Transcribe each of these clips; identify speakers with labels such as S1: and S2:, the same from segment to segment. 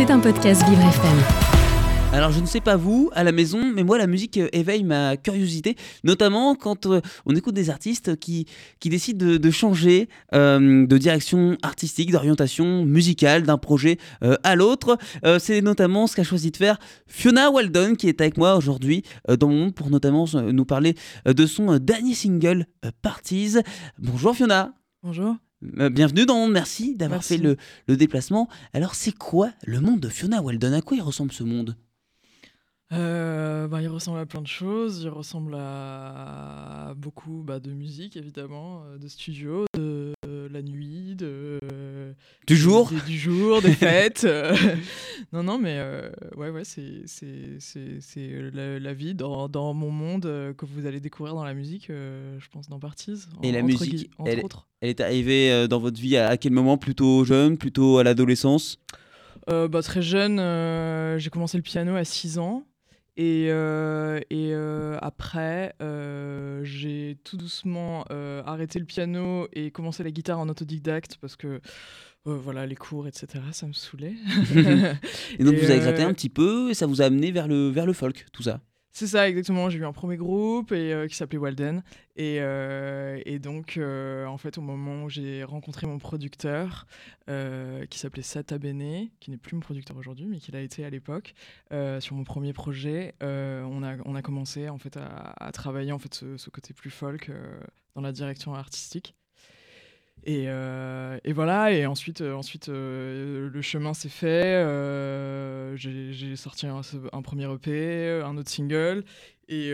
S1: C'est un podcast Vivre FM.
S2: Alors je ne sais pas vous à la maison, mais moi la musique euh, éveille ma curiosité, notamment quand euh, on écoute des artistes qui, qui décident de, changer euh, de direction artistique, d'orientation musicale d'un projet à l'autre. C'est notamment ce qu'a choisi de faire Fiona Waldon qui est avec moi aujourd'hui dans mon monde pour notamment nous parler de son dernier single Parties. Bonjour Fiona.
S3: Bonjour.
S2: Euh, bienvenue dans Monde, merci d'avoir fait le, déplacement. Alors, c'est quoi le monde de Fiona Weldon À quoi il ressemble ce monde?
S3: Euh, bah, il ressemble à plein de choses. Il ressemble à beaucoup bah, de musique, évidemment, euh, de studio, de la nuit, de.
S2: Du jour
S3: Du jour, des fêtes. non, non, mais ouais, ouais, c'est la, la, vie dans, dans, mon monde que vous allez découvrir dans la musique, je pense, dans Parties.
S2: Et la musique,
S3: entre autres.
S2: Elle est arrivée euh, dans votre vie à, quel moment? Plutôt jeune Plutôt à l'adolescence?
S3: Euh, bah, Très jeune. Euh, j'ai commencé le piano à 6 ans. Et, et après, j'ai tout doucement arrêté le piano et commencé la guitare en autodidacte parce que voilà, les cours, etc., ça me saoulait.
S2: et donc vous avez gratté un petit peu et ça vous a amené vers le, vers le folk, tout ça?
S3: C'est ça, exactement. J'ai eu un premier groupe euh, qui s'appelait Walden. Et, euh, donc, euh, en fait, au moment où j'ai rencontré mon producteur, qui s'appelait Sata Bene, qui n'est plus mon producteur aujourd'hui, mais qui l'a été à l'époque, sur mon premier projet, on, a, on a commencé en fait, à, travailler en fait, ce, ce côté plus folk dans la direction artistique. Et, euh, et, voilà, et ensuite, euh, ensuite euh, le chemin s'est fait. J'ai sorti un, premier EP, un autre single. Et,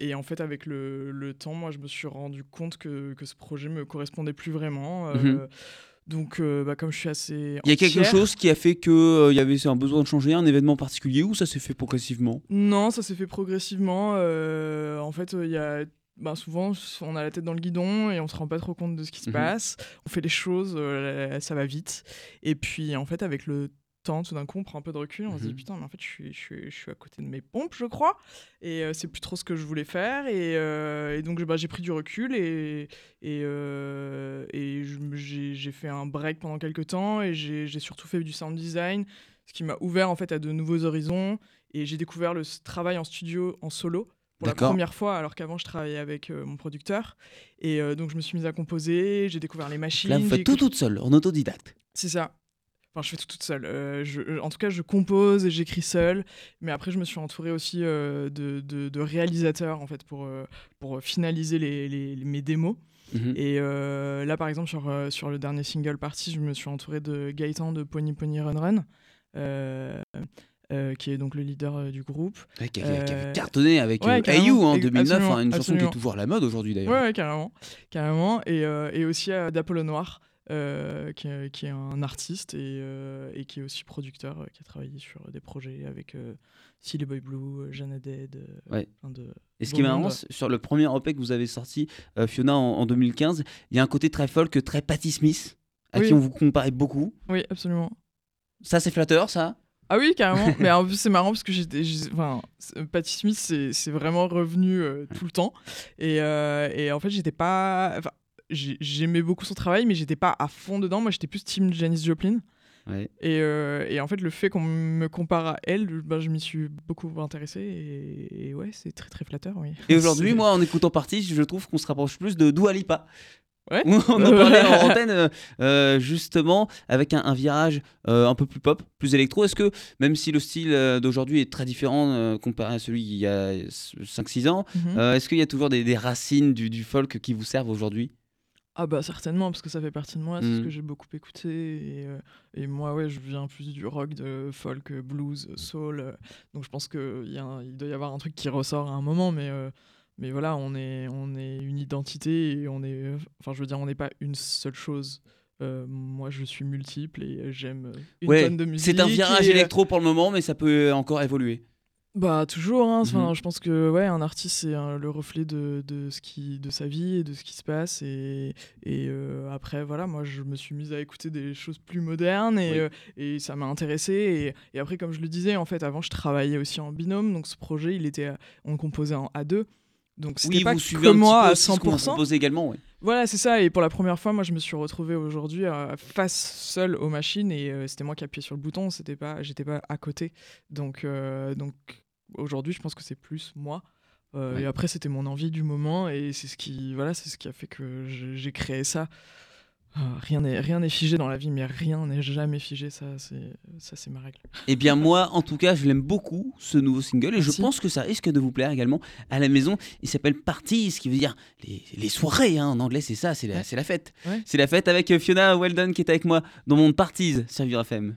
S3: et en fait, avec le, le, temps, moi, je me suis rendu compte que, que ce projet me correspondait plus vraiment. Mhm. Donc, bah, comme je suis assez.
S2: Il y a quelque chose qui a fait qu'il il y avait un besoin de changer, un événement particulier, ou ça s'est fait progressivement?
S3: Non, ça s'est fait progressivement. en fait, il y a ben souvent, on a la tête dans le guidon et on se rend pas trop compte de ce qui se mhm. passe. On fait les choses, euh, ça va vite. Et puis, en fait, avec le temps, tout d'un coup, on prend un peu de recul. On se dit, mhm. putain, mais en fait, je suis, je, suis, je suis, à côté de mes pompes, je crois. Et euh, c'est plus trop ce que je voulais faire. Et, euh, et donc, bah, j'ai pris du recul et, et, et j'ai fait un break pendant quelques temps. Et j'ai surtout fait du sound design, ce qui m'a ouvert en fait à de nouveaux horizons. Et j'ai découvert le travail en studio en solo pour la première fois, alors qu'avant je travaillais avec euh, mon producteur. Et euh, donc je me suis mise à composer, j'ai découvert les machines.
S2: Là, vous faites tout toute seule, en autodidacte.
S3: C'est ça. Enfin, je fais tout toute seule. Euh, je, en tout cas, je compose et j'écris seule. Mais après, je me suis entourée aussi de, de, réalisateurs en fait pour, pour finaliser les, les, mes démos. Mhm. Et là, par exemple, sur, sur le dernier single parti, je me suis entourée de Gaëtan de Pony Pony Run Run. Euh, qui est donc le leader euh, du groupe.
S2: qui, avait euh, cartonné avec ouais, en 2009, hein, une chanson qui est toujours à la mode aujourd'hui d'ailleurs.
S3: Ouais, carrément. carrément. Et, et aussi d'Apollo Noir, qui, qui, est un artiste et, et, qui est aussi producteur, qui a travaillé sur des projets avec Silly Boy Blue, Jeanne Dead.
S2: Ouais. De et ce qui est marrant, sur le premier EP que vous avez sorti, Fiona, en, 2015, il y a un côté très folk, très Patti Smith, à qui on vous compare beaucoup.
S3: Oui, absolument.
S2: Ça, c'est flatteur, ça?
S3: Ah oui, carrément. mais en plus, c'est marrant parce que j'étais. Enfin, Patti Smith, c'est vraiment revenu euh, tout le temps. Et, euh, et en fait, j'étais pas. Enfin, j'aimais beaucoup son travail, mais j'étais pas à fond dedans. Moi, j'étais plus team Janis Joplin. Et, euh, et, en fait, le fait qu'on me compare à elle, ben, je m'y suis beaucoup intéressé. Et, ouais, c'est très très flatteur. Oui.
S2: Et aujourd'hui, moi, en écoutant Partie, je trouve qu'on se rapproche plus de Dua Lipa. On en parlait en antenne euh, euh, justement avec un, virage euh, un peu plus pop, plus électro. Est-ce que même si le style d'aujourd'hui est très différent comparé à celui il y a 5-6 ans, mhm. est-ce qu'il y a toujours des, racines du, folk qui vous servent aujourd'hui?
S3: Ah bah certainement parce que ça fait partie de moi, c'est ce
S2: mm.
S3: que j'ai beaucoup écouté et, moi ouais je viens plus du rock, de folk, blues, soul, donc je pense qu'il il doit y avoir un truc qui ressort à un moment mais mais voilà, on est, on est une identité et on est. Enfin, je veux dire, on n'est pas une seule chose. Euh, moi, je suis multiple et j'aime une tonne de musique.
S2: C'est un virage électro pour le moment, mais ça peut encore évoluer.
S3: Bah toujours, hein. enfin, mhm. je pense que ouais, un artiste c'est le reflet de, de, ce qui, de sa vie et de ce qui se passe et, et euh, après voilà, moi je me suis mise à écouter des choses plus modernes et, euh, et ça m'a intéressé et, et, après comme je le disais en fait avant je travaillais aussi en binôme donc ce projet il était on composait en A2 Donc
S4: Oui,
S3: c'était pas
S4: vous
S3: que
S4: suivez un
S3: moi à
S4: petit peu aussi ce qu'on
S3: 100%.
S4: propose également. ouais.
S3: Voilà, c'est ça. Et pour la première fois, moi, je me suis retrouvé aujourd'hui euh, face seul aux machines et euh, c'était moi qui appuyais sur le bouton. C'était pas, j'étais pas à côté. Donc, euh, donc aujourd'hui, je pense que c'est plus moi.
S4: Ouais.
S3: Et après, c'était mon envie du moment et c'est ce qui, voilà, c'est ce qui a fait que j'ai créé ça. Ah, rien n'est rien n'est figé dans la vie, mais rien n'est jamais figé. Ça, c'est ça, c'est ma règle.
S4: Eh bien moi, en tout cas, je l'aime beaucoup, ce nouveau single, et je pense que ça risque de vous plaire également à la maison. Il s'appelle Parties, ce qui veut dire les, les soirées, hein. en anglais c'est ça, c'est la,
S3: Ouais.
S4: c'est la fête.
S3: Ouais.
S4: C'est la fête avec Fiona Weldon qui est avec moi dans mon Parties sur Vivre FM.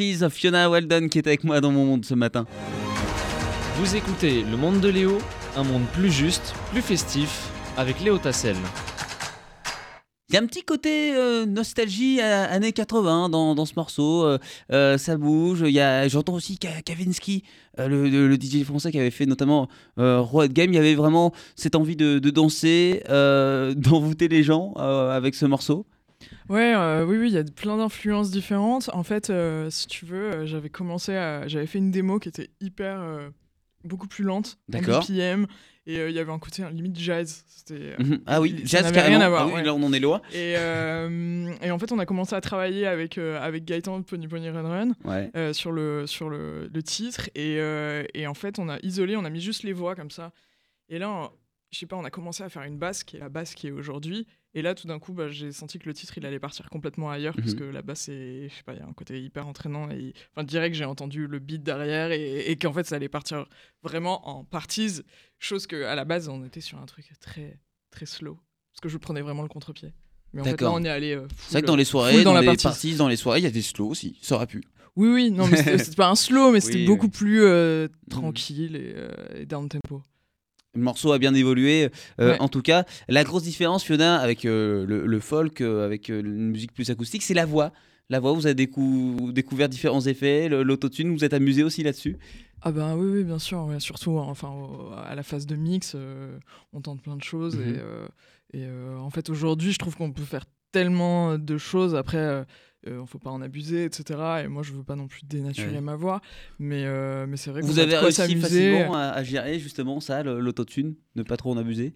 S2: Of
S4: Fiona Weldon qui est avec moi dans mon monde ce matin.
S5: Vous écoutez Le Monde de Léo, un monde plus juste, plus festif, avec Léo Tassel.
S4: Il y a un petit côté euh, nostalgie à- années 80 dans, dans ce morceau. euh, euh, ça bouge. Il y a, j'entends aussi Ka- Kavinsky, le, le- le DJ français qui avait fait notamment de Game. Il y avait vraiment cette envie de, de danser, d'envoûter les gens avec ce morceau.
S3: Ouais, euh, oui, oui, il y a plein d'influences différentes. En fait, euh, si tu veux, euh, j'avais commencé à, j'avais fait une démo qui était hyper, euh, beaucoup plus lente, en
S4: D'accord.
S3: BPM, et il y avait un côté hein, limite jazz. C'était.
S4: Mhm. Ah oui, jazz carrément.
S3: rien à voir,
S4: Ah oui,
S3: ouais.
S4: Là, on en est loin.
S3: Et, et en fait, on a commencé à travailler avec, avec Gaëtan de Pony Pony Run Run
S4: Ouais.
S3: sur, le, sur le, le titre. Et, et en fait, on a isolé, on a mis juste les voix comme ça. Et là, je sais pas, on a commencé à faire une basse qui est la basse qui est aujourd'hui. Et là, tout d'un coup, bah, j'ai senti que le titre, il allait partir complètement ailleurs. Parce
S4: Mhm.
S3: que la basse, est, je sais pas, il y a un côté hyper entraînant. Et, enfin, direct, j'ai entendu le beat derrière. Et, et qu'en fait, ça allait partir vraiment en parties. Chose que à la base, on était sur un truc très, très slow. Parce que je prenais vraiment le contre-pied. Mais en fait, là, on est allé. euh,
S2: C'est vrai que dans les soirées,
S3: dans
S2: dans, les
S3: partie.
S2: parties, dans les soirées, il y a des slows aussi. Ça aurait pu.
S3: Oui, oui, non, mais c'était pas un slow, mais c'était beaucoup
S2: oui.
S3: plus euh, tranquille et, euh, et down tempo.
S2: Le morceau a bien évolué. euh,
S3: Ouais.
S2: En tout cas, la grosse différence, Fiona, avec euh, le, le folk, euh, avec une musique plus acoustique, c'est la voix. La voix, vous avez décou- découvert différents effets. L'autotune, vous êtes amusé aussi là-dessus?
S3: Ah bah oui, oui, bien sûr. ouais, surtout, hein, enfin, au- à la phase de mix, on tente plein de choses.
S2: Mhm.
S3: Et, et, en fait, aujourd'hui, je trouve qu'on peut faire tellement de choses. Après, euh, faut pas en abuser, etc. Et moi, je veux pas non plus dénaturer
S2: Ouais.
S3: ma voix. Mais, euh, mais c'est vrai qu'on
S2: Vous avez réussi facilement à, à gérer justement ça, l'autotune, ne pas trop en abuser?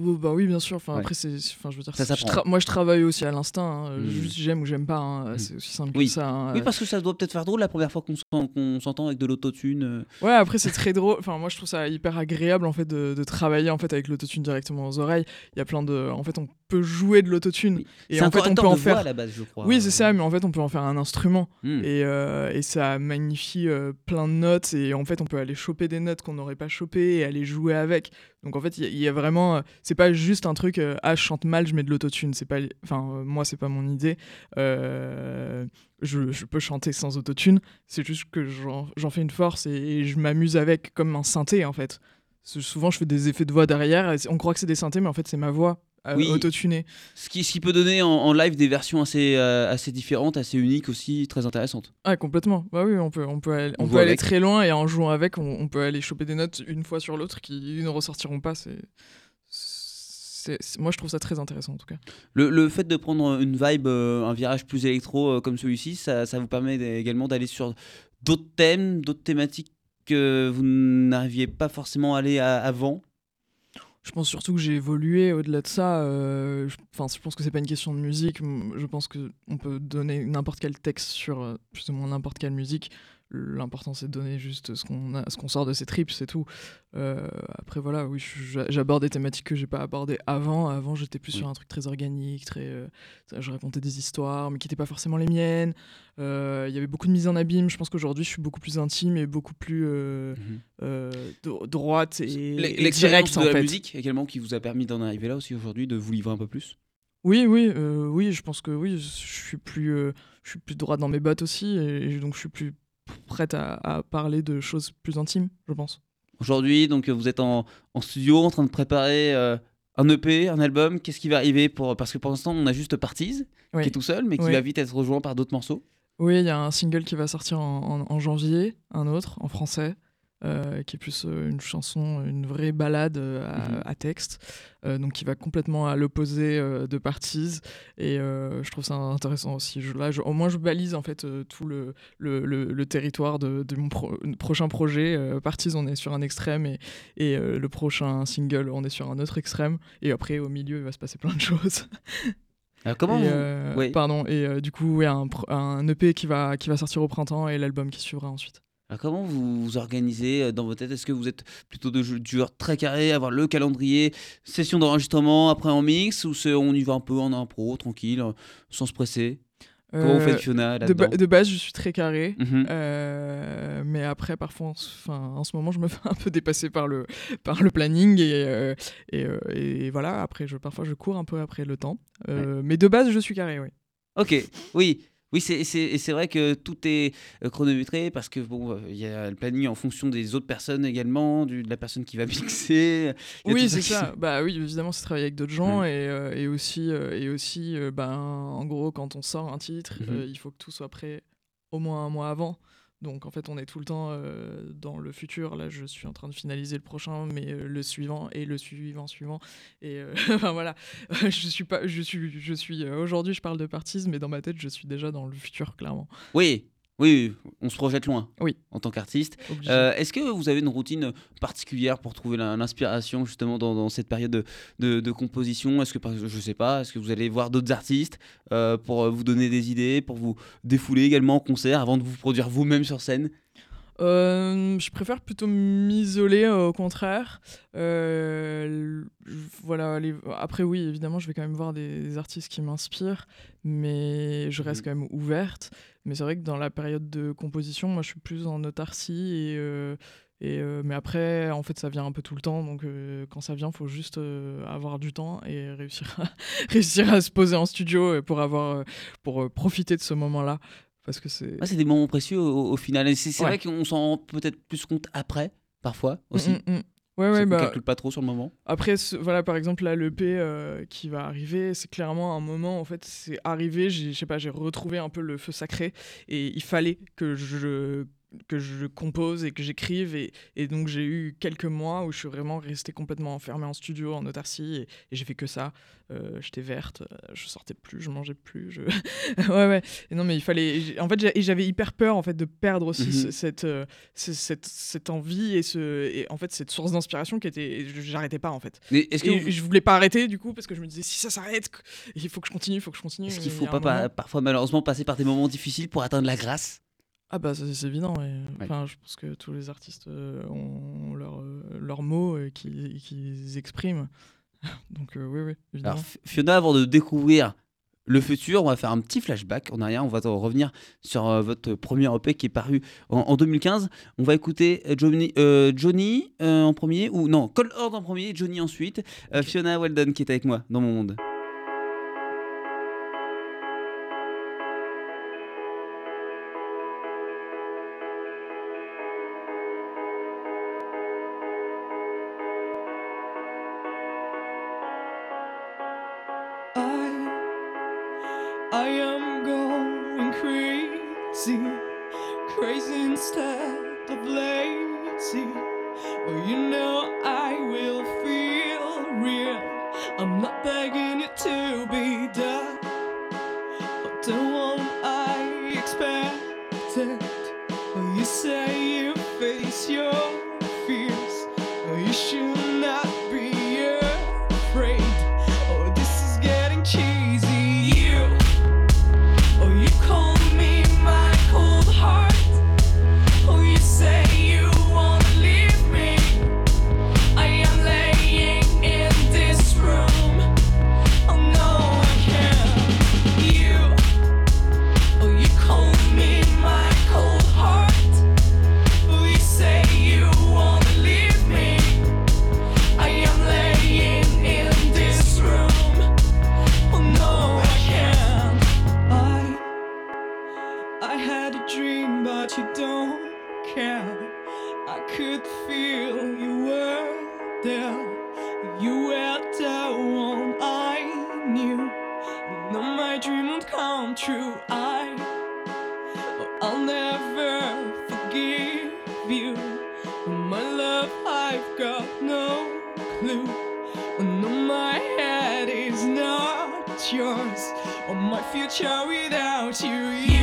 S3: Oh, bah oui, bien sûr. Enfin,
S2: Ouais.
S3: après, c'est, enfin, je veux dire,
S2: Ça
S3: je moi, je travaille aussi à l'instinct. hein. Juste, j'aime ou j'aime pas. hein.
S2: Mhm.
S3: C'est aussi simple
S2: Oui.
S3: que ça. hein.
S2: Oui, parce que ça doit peut-être faire drôle la première fois qu'on s'en- qu'on s'entend avec de l'autotune. euh.
S3: Ouais, après c'est très drôle. Enfin, moi je trouve ça hyper agréable en fait de, de travailler en fait avec l'autotune directement aux oreilles. Il y a plein de, en fait, on peut jouer de l'autotune
S2: Oui.
S3: et
S2: C'est
S3: en
S2: un
S3: fait on peut en faire.
S2: à la base, je crois.
S3: Oui, c'est ça, mais en fait on peut en faire un instrument
S2: Hmm.
S3: et, euh, et ça magnifie euh, plein de notes et en fait on peut aller choper des notes qu'on n'aurait pas chopées et aller jouer avec. Donc en fait il y, a- il y a vraiment, euh, c'est pas juste un truc, ah je chante mal, je mets de l'autotune. C'est pas, enfin moi c'est pas mon idée. Je, je peux chanter sans autotune. C'est juste que j'en fais une force et, et je m'amuse avec comme un synthé en fait. Souvent je fais des effets de voix derrière. et on croit que c'est des synthés, mais en fait c'est ma voix
S2: Oui.
S3: autotunée.
S2: Ce qui, ce qui peut donner en, en live des versions assez, euh, assez différentes, assez uniques aussi, très intéressantes.
S3: Ah complètement. Bah oui, on peut, on peut aller,
S2: On
S3: on
S2: joue
S3: peut aller
S2: avec.
S3: très loin et en jouant avec, on, on peut aller choper des notes une fois sur l'autre qui ne ressortiront pas. C'est, moi je trouve ça très intéressant en tout cas.
S2: Le, le fait de prendre une vibe, euh, un virage plus électro euh, comme celui-ci, ça, ça vous permet également d'aller sur d'autres thèmes, d'autres thématiques que vous n'arriviez pas forcément à aller à- avant.
S3: Je pense surtout que j'ai évolué au-delà de ça. euh, je, pense que c'est pas une question de musique. Je pense que on peut donner n'importe quel texte sur euh, moins n'importe quelle musique. L'important c'est de donner juste ce qu'on ce qu'on sort de ses tripes, c'est tout. Euh, après voilà, oui, j'aborde des thématiques que j'ai pas abordées avant. Avant, j'étais plus
S2: Oui.
S3: sur un truc très organique, très, euh, je racontais des histoires, mais qui n'étaient pas forcément les miennes. Euh, Il y avait beaucoup de mise en abîme. Je pense qu'aujourd'hui, je suis beaucoup plus intime et beaucoup plus dro- droite et, directe
S2: de
S3: en
S2: la
S3: fait.
S2: musique également qui vous a permis d'en arriver là aussi aujourd'hui, de vous livrer un peu plus?
S3: Oui, oui, oui, je pense que oui, je suis plus, je suis plus droit dans mes bottes aussi, et, et donc je suis plus prête à, à parler de choses plus intimes, je pense.
S2: Aujourd'hui, donc vous êtes en, en studio en train de préparer euh, un EP, un album. Qu'est-ce qui va arriver pour parce que pour l'instant on a juste Parties
S3: Oui.
S2: qui est tout seul, mais qui
S3: Oui.
S2: va vite être rejoint par d'autres morceaux.
S3: Oui, il y a un single qui va sortir en, en- en janvier, un autre en français, euh, qui est plus euh, une chanson, une vraie balade euh, à,
S2: Mhm.
S3: à texte, donc qui va complètement à l'opposé de Parties. Et je trouve ça intéressant aussi. Je, là, je- au moins, je balise en fait tout le, le, le- le territoire de, de mon pro- prochain projet. Parties, on est sur un extrême et, et le prochain single, on est sur un autre extrême. Et après, au milieu, il va se passer plein de choses.
S2: Alors comment
S3: Et,
S2: vous- oui.
S3: Pardon. Et du coup, ouais, un, un EP qui va, qui va sortir au printemps et l'album qui suivra ensuite.
S2: Alors comment vous vous organisez euh, dans votre tête? Est-ce que vous êtes plutôt de jou- du genre très carré, avoir le calendrier, session d'enregistrement, après en mix, ou c'est on y va un peu en impro, tranquille, euh, sans se presser? Comment vous
S3: Euh,
S2: faites Fiona
S3: de,
S2: là-dedans?
S3: ba- de base, je suis très carré.
S2: Mhm.
S3: Euh, mais après, parfois, en, ce- en ce moment, je me fais un peu dépasser par le, par le planning et, euh, et, euh, et voilà. Après, je, parfois, je cours un peu après le temps. Euh, Mais de base, je suis carré, oui.
S2: Ok, oui. Oui, c'est c'est- et c'est vrai que tout est euh, chronométré parce que bon, euh, il y a le planning en fonction des autres personnes également, du, de la personne qui va mixer.
S3: Oui, c'est ça. Bah oui, évidemment, c'est travailler avec d'autres gens et, euh, et aussi, euh, et aussi euh, ben, en gros, quand on sort un titre, euh, il faut que tout soit prêt au moins un mois avant. Donc en fait, on est tout le temps euh, dans le futur. Là, je suis en train de finaliser le prochain, mais euh, le suivant et le suivant suivant. Et euh, enfin voilà, je suis pas, je suis, je suis. Aujourd'hui, je parle de parties, mais dans ma tête, je suis déjà dans le futur, clairement.
S2: Oui, oui, on se projette loin.
S3: Oui.
S2: En tant qu'artiste. Euh, Est-ce que vous avez une routine particulière pour trouver l'inspiration justement dans, dans cette période de, de- de composition? Est-ce que, je sais pas, est-ce que vous allez voir d'autres artistes euh, pour euh, vous donner des idées, pour vous défouler également en concert avant de vous produire vous-même sur scène?
S3: Euh, je préfère plutôt m'isoler, euh, au contraire. Euh, voilà, les- Après, oui, évidemment, je vais quand même voir des, des artistes qui m'inspirent, mais je reste
S2: Mhm.
S3: quand même ouverte. Mais c'est vrai que dans la période de composition, moi, je suis plus en autarcie et, euh, Et, euh, mais après, en fait, ça vient un peu tout le temps. Donc, euh, quand ça vient, il faut juste avoir du temps et réussir à, réussir à se poser en studio pour, avoir, pour profiter de ce moment-là. Parce que c'est.
S2: Ouais, c'est des moments précieux au, au final. Et c'est
S3: Ouais.
S2: vrai qu'on s'en rend peut-être plus compte après, parfois aussi.
S3: Mm, mm, mm. Ouais, ouais, bah,
S2: calcule pas trop sur le moment.
S3: Après, ce- voilà, par exemple, là, l'EP euh, qui va arriver, c'est clairement un moment, en fait, c'est arrivé, j'ai- je sais pas, j'ai retrouvé un peu le feu sacré et il fallait que je que je compose et que j'écrive et, et donc j'ai eu quelques mois où je suis vraiment resté complètement enfermé en studio en autarcie et, et j'ai fait que ça. Euh, j'étais verte euh, je sortais plus je mangeais plus je... ouais ouais. Et non mais il fallait en fait j'avais hyper peur en fait de perdre aussi
S2: Mhm.
S3: ce- cette, euh, ce- cette cette envie et ce et en fait cette source d'inspiration qui était j'arrêtais pas en fait.
S2: Mais est-ce que
S3: et
S2: vous-
S3: je voulais pas arrêter du coup parce que je me disais si ça s'arrête il faut que je continue il faut que je continue
S2: est-ce qu'il faut pas,
S3: un
S2: pa-
S3: moment-
S2: parfois malheureusement passer par des moments difficiles pour atteindre la grâce?
S3: Ah bah c'est évident ouais.
S2: Ouais.
S3: enfin je pense que tous les artistes euh, ont leurs euh, leurs mots euh, qu'ils expriment donc euh, oui oui évidemment
S2: Alors Fiona, avant de découvrir le futur, on va faire un petit flashback en arrière. On va revenir sur euh, votre premier EP qui est paru en, en 2015. On va écouter euh, Johnny, euh, Johnny euh, en premier, ou non, Cold Horde en premier, Johnny ensuite. Euh, Fiona Weldon qui est avec moi dans mon monde.
S4: I'm not begging you don't care. I could feel you were there. You were the one I knew. No, my dream won't come true. I oh, I'll never forgive you. My love, I've got no clue. No, my head is not yours. Or my future without you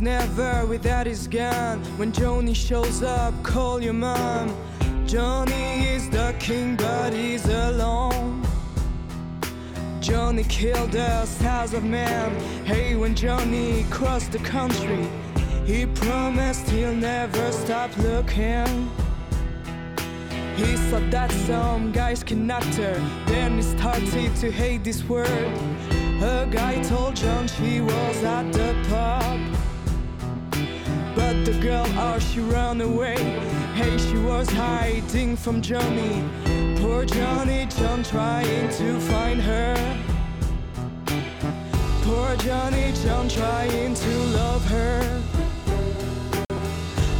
S1: Never without his gun. When Johnny shows up, call your mom. Johnny is the king, but he's alone. Johnny killed us, thousands of men. Hey, when Johnny crossed the country, he promised he'll never stop looking. He thought that some guys kidnapped her. Then he started to hate this world. A guy told John she was at the the girl, oh, she ran away. Hey, she was hiding from Johnny. Poor Johnny, John trying to find her. Poor Johnny, John trying to love her.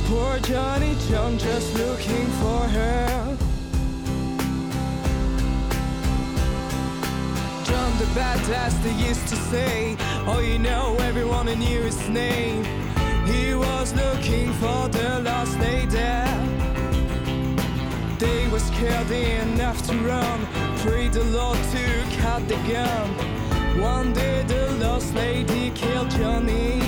S1: Poor Johnny, John just looking for her. John the badass, they used to say. Oh, you know, everyone knew his name. He was looking for the lost lady. They were scared enough to run. Pray the Lord to cut the gun. One day the lost lady killed Johnny.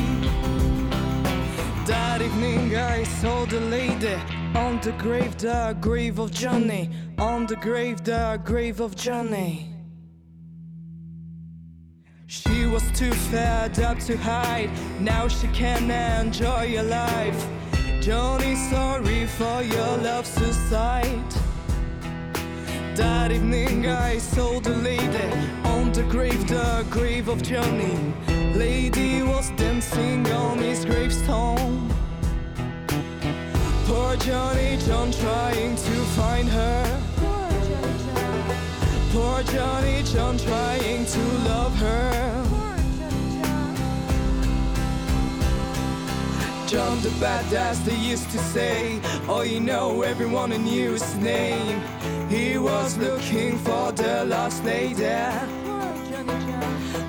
S1: That evening I saw the lady on the grave, the grave of Johnny. On the grave, the grave of Johnny. She was too fed up to hide. Now she can enjoy her life. Johnny, sorry for your love suicide. That evening I saw the lady on the grave, the grave of Johnny. Lady was dancing on his gravestone. Poor Johnny, John trying to find her. Poor Johnny, John trying to love her. John the badass, they used to say. Oh, you know, everyone knew his name. He was looking for the lost lady.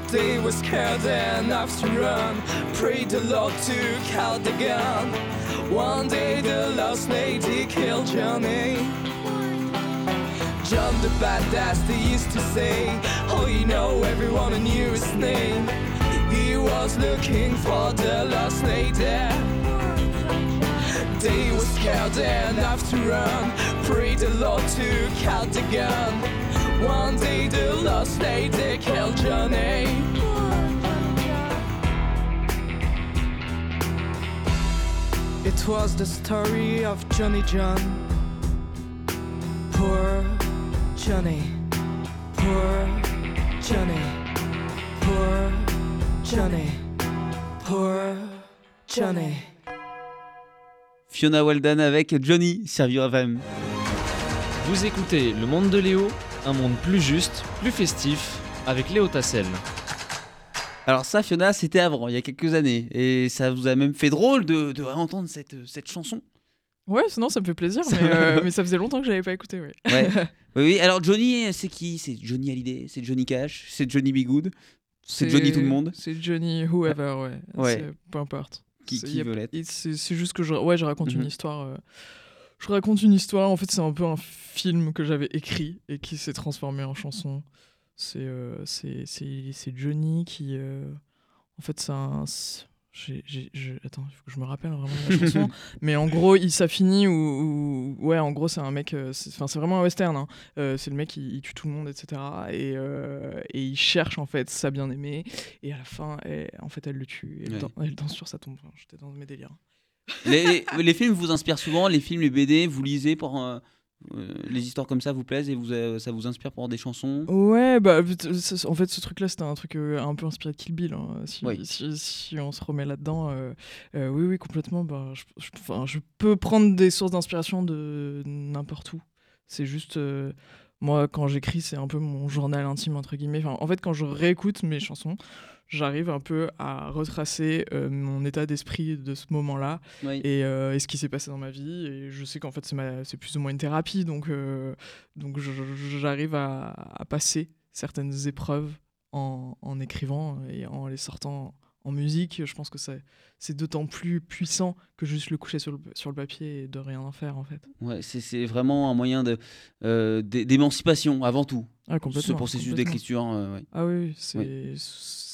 S1: They were scared enough to run. Pray the Lord to count the gun. One day the lost lady killed Johnny. John the badass, they used to say. Oh, you know, everyone knew his name. He was looking for the lost lady. They were scared enough to run. Pray the Lord to count the gun. One day the lost lady killed Johnny. It was the story of Johnny John. Poor Johnny. Poor Johnny. Poor Johnny. Poor Johnny.
S2: Fiona Walden avec Johnny sur FM.
S5: Vous écoutez Le Monde de Léo, un monde plus juste, plus festif, avec Léo Tassel.
S2: Alors ça, Fiona, c'était avant, il y a quelques années. Et ça vous a même fait drôle de, de réentendre cette, cette chanson.
S3: Ouais, sinon ça me fait plaisir, mais, euh, mais ça faisait longtemps que j'avais pas écouté. Ouais.
S2: Ouais. oui, oui. Alors Johnny, c'est qui? C'est Johnny Hallyday C'est Johnny Cash C'est Johnny B. Good C'est Johnny tout le monde
S3: C'est Johnny whoever, ouais.
S2: Ouais.
S3: C'est- Peu importe.
S2: Qui, qui veut l'être
S3: C'est juste que je, ouais, je raconte
S2: Mhm.
S3: une histoire. euh, je raconte une histoire. En fait, c'est un peu un film que j'avais écrit et qui s'est transformé en chanson. C'est euh, c'est Johnny qui. euh, en fait, c'est un. Je- attends, il faut que je me rappelle vraiment de la chanson. Mais en gros, il ça finit où, où- ouais, en gros, c'est un mec. euh, c'est enfin, c'est vraiment un western. hein. Euh, c'est le mec, il, il tue tout le monde, etc. Et, euh, et il cherche en fait sa bien-aimée. Et à la fin, elle- en fait, elle le tue. Et Elle,
S2: Ouais.
S3: dan- elle danse sur sa tombe. Enfin, J'étais dans mes délires.
S2: les, les- les films vous inspirent souvent, les films, les BD, vous lisez pour. euh, euh, les histoires comme ça vous plaisent et vous, euh, ça vous inspire pour des chansons
S3: Ouais, bah, en fait, ce truc-là, c'était un truc euh, un peu inspiré de Kill Bill. hein. Si,
S2: Oui.
S3: si, si on se remet là-dedans, oui, oui, complètement. Bah, je, je- peux prendre des sources d'inspiration de n'importe où. C'est juste. moi, quand j'écris, c'est un peu mon journal intime, entre guillemets. Enfin, en fait, quand je réécoute mes chansons, j'arrive un peu à retracer euh, mon état d'esprit de ce moment-là
S2: Oui.
S3: et, euh, et ce qui s'est passé dans ma vie. Et je sais qu'en fait, c'est c'est plus ou moins une thérapie. Donc, euh, donc j'arrive à, à passer certaines épreuves en, en écrivant et en les sortant en musique. Je pense que c'est d'autant plus puissant que juste le coucher sur le, sur le papier et de rien en faire, en fait.
S2: Ouais, c'est- c'est vraiment un moyen d'émancipation avant tout.
S3: Ah,
S2: Ce processus d'écriture. ouais.
S3: Ah oui, oui,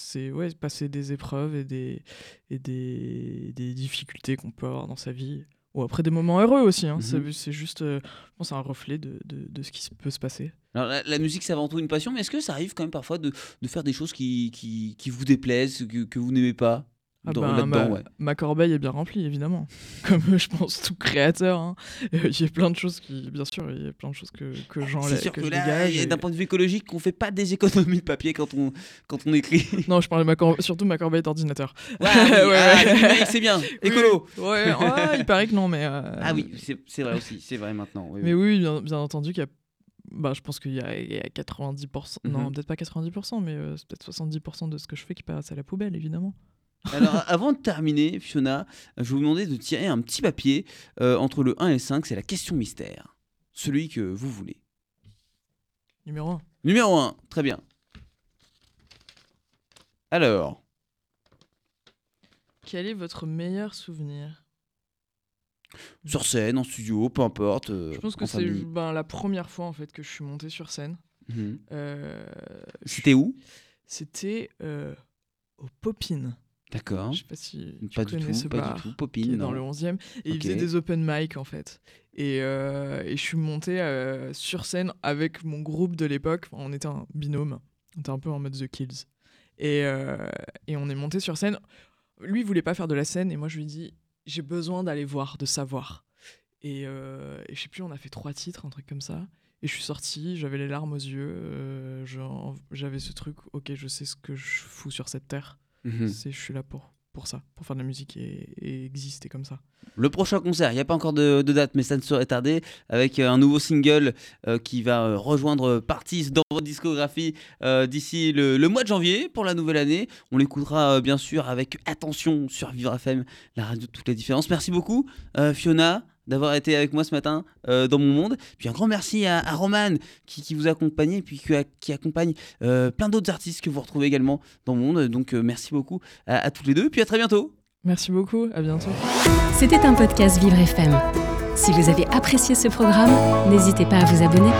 S3: c'est. ouais, passer des épreuves et des, et des, des difficultés qu'on peut avoir dans sa vie. Ou après des moments heureux aussi. Hein.
S2: Mhm.
S3: C'est- juste, euh, je pense, un reflet de, de, de ce qui peut se passer.
S2: Alors, la, la musique, c'est avant tout une passion, mais est-ce que ça arrive quand même parfois de, de faire des choses qui, qui, qui vous déplaisent, que, que vous n'aimez pas?
S3: Ah
S2: dans-
S3: ben,
S2: là-dedans
S3: ma,
S2: ouais.
S3: ma corbeille est bien remplie, évidemment. Comme euh, je pense tout créateur. hein. Euh, Il y a plein de choses qui, bien sûr, il y a plein de choses que, que
S2: C'est
S3: j'enlève.
S2: sûr que,
S3: je
S2: là,
S3: et-
S2: d'un point de vue écologique, on fait pas des économies de papier quand on, quand on écrit.
S3: Non, je parlais ma cor- surtout de ma corbeille d'ordinateur.
S2: Ouais, ah
S3: Ouais,
S2: ah,
S3: ouais.
S2: c'est bien, écolo.
S3: Oui, Ouais, il paraît que non, mais. euh,
S2: Ah oui, c'est c'est vrai aussi, c'est vrai maintenant. oui,
S3: Mais
S2: oui.
S3: oui, bien, bien entendu qu'il y a. Bah, je pense qu'il y, y a 90%. Non,
S2: Mhm.
S3: peut-être pas 90%, mais euh, c'est peut-être 70% de ce que je fais qui passe à la poubelle, évidemment.
S2: Alors, avant de terminer, Fiona, je vais vous demander de tirer un petit papier euh, entre le 1 et le 5, c'est la question mystère. Celui que vous voulez.
S3: Numéro 1.
S2: Numéro 1, très bien. Alors,
S3: Quel est votre meilleur souvenir?
S2: Sur scène, en studio, peu importe. euh,
S3: Je pense que
S2: en
S3: c'est
S2: famille.
S3: ben, la première fois en fait que je suis montée sur scène.
S2: Mhm.
S3: Euh,
S2: C'était où?
S3: C'était euh, au Popin.
S2: D'accord.
S3: Je sais pas si tu
S2: Pas du
S3: connais
S2: tout,
S3: ce
S2: pas
S3: bar.
S2: du tout.
S3: qui
S2: Popine,
S3: est dans le 11e. Et il faisait des open mic en fait. Et, euh, et je suis montée euh, sur scène avec mon groupe de l'époque. Enfin, on était un binôme. On était un peu en mode The Kills. Et, euh, et on est monté sur scène. Lui, il voulait pas faire de la scène. Et moi, je lui ai dit j'ai besoin d'aller voir, de savoir. Et, et je sais plus, on a fait trois titres, un truc comme ça. Et je suis sortie, j'avais les larmes aux yeux. euh, j'avais ce truc ok, je sais ce que je fous sur cette terre.
S2: Mhm.
S3: C'est, je suis là pour, pour ça, pour faire de la musique et, et exister comme ça.
S2: Le prochain concert, il n'y a pas encore de, de date, mais ça ne serait tardé, avec euh, un nouveau single euh, qui va euh, rejoindre Partis dans votre discographie euh, d'ici le, le mois de janvier pour la nouvelle année. On l'écoutera euh, bien sûr avec attention sur Vivre FM, la radio de toutes les différences. Merci beaucoup, Fiona. D'avoir été avec moi ce matin euh, dans mon monde. Puis un grand merci à, à Roman qui, qui vous a accompagné, puis qui, a- qui accompagne euh, plein d'autres artistes que vous retrouvez également dans mon monde. Donc euh, merci beaucoup à, à toutes les deux. Puis à très bientôt.
S3: Merci beaucoup, à bientôt.
S6: C'était un podcast Vivre FM. Si vous avez apprécié ce programme, n'hésitez pas à vous abonner.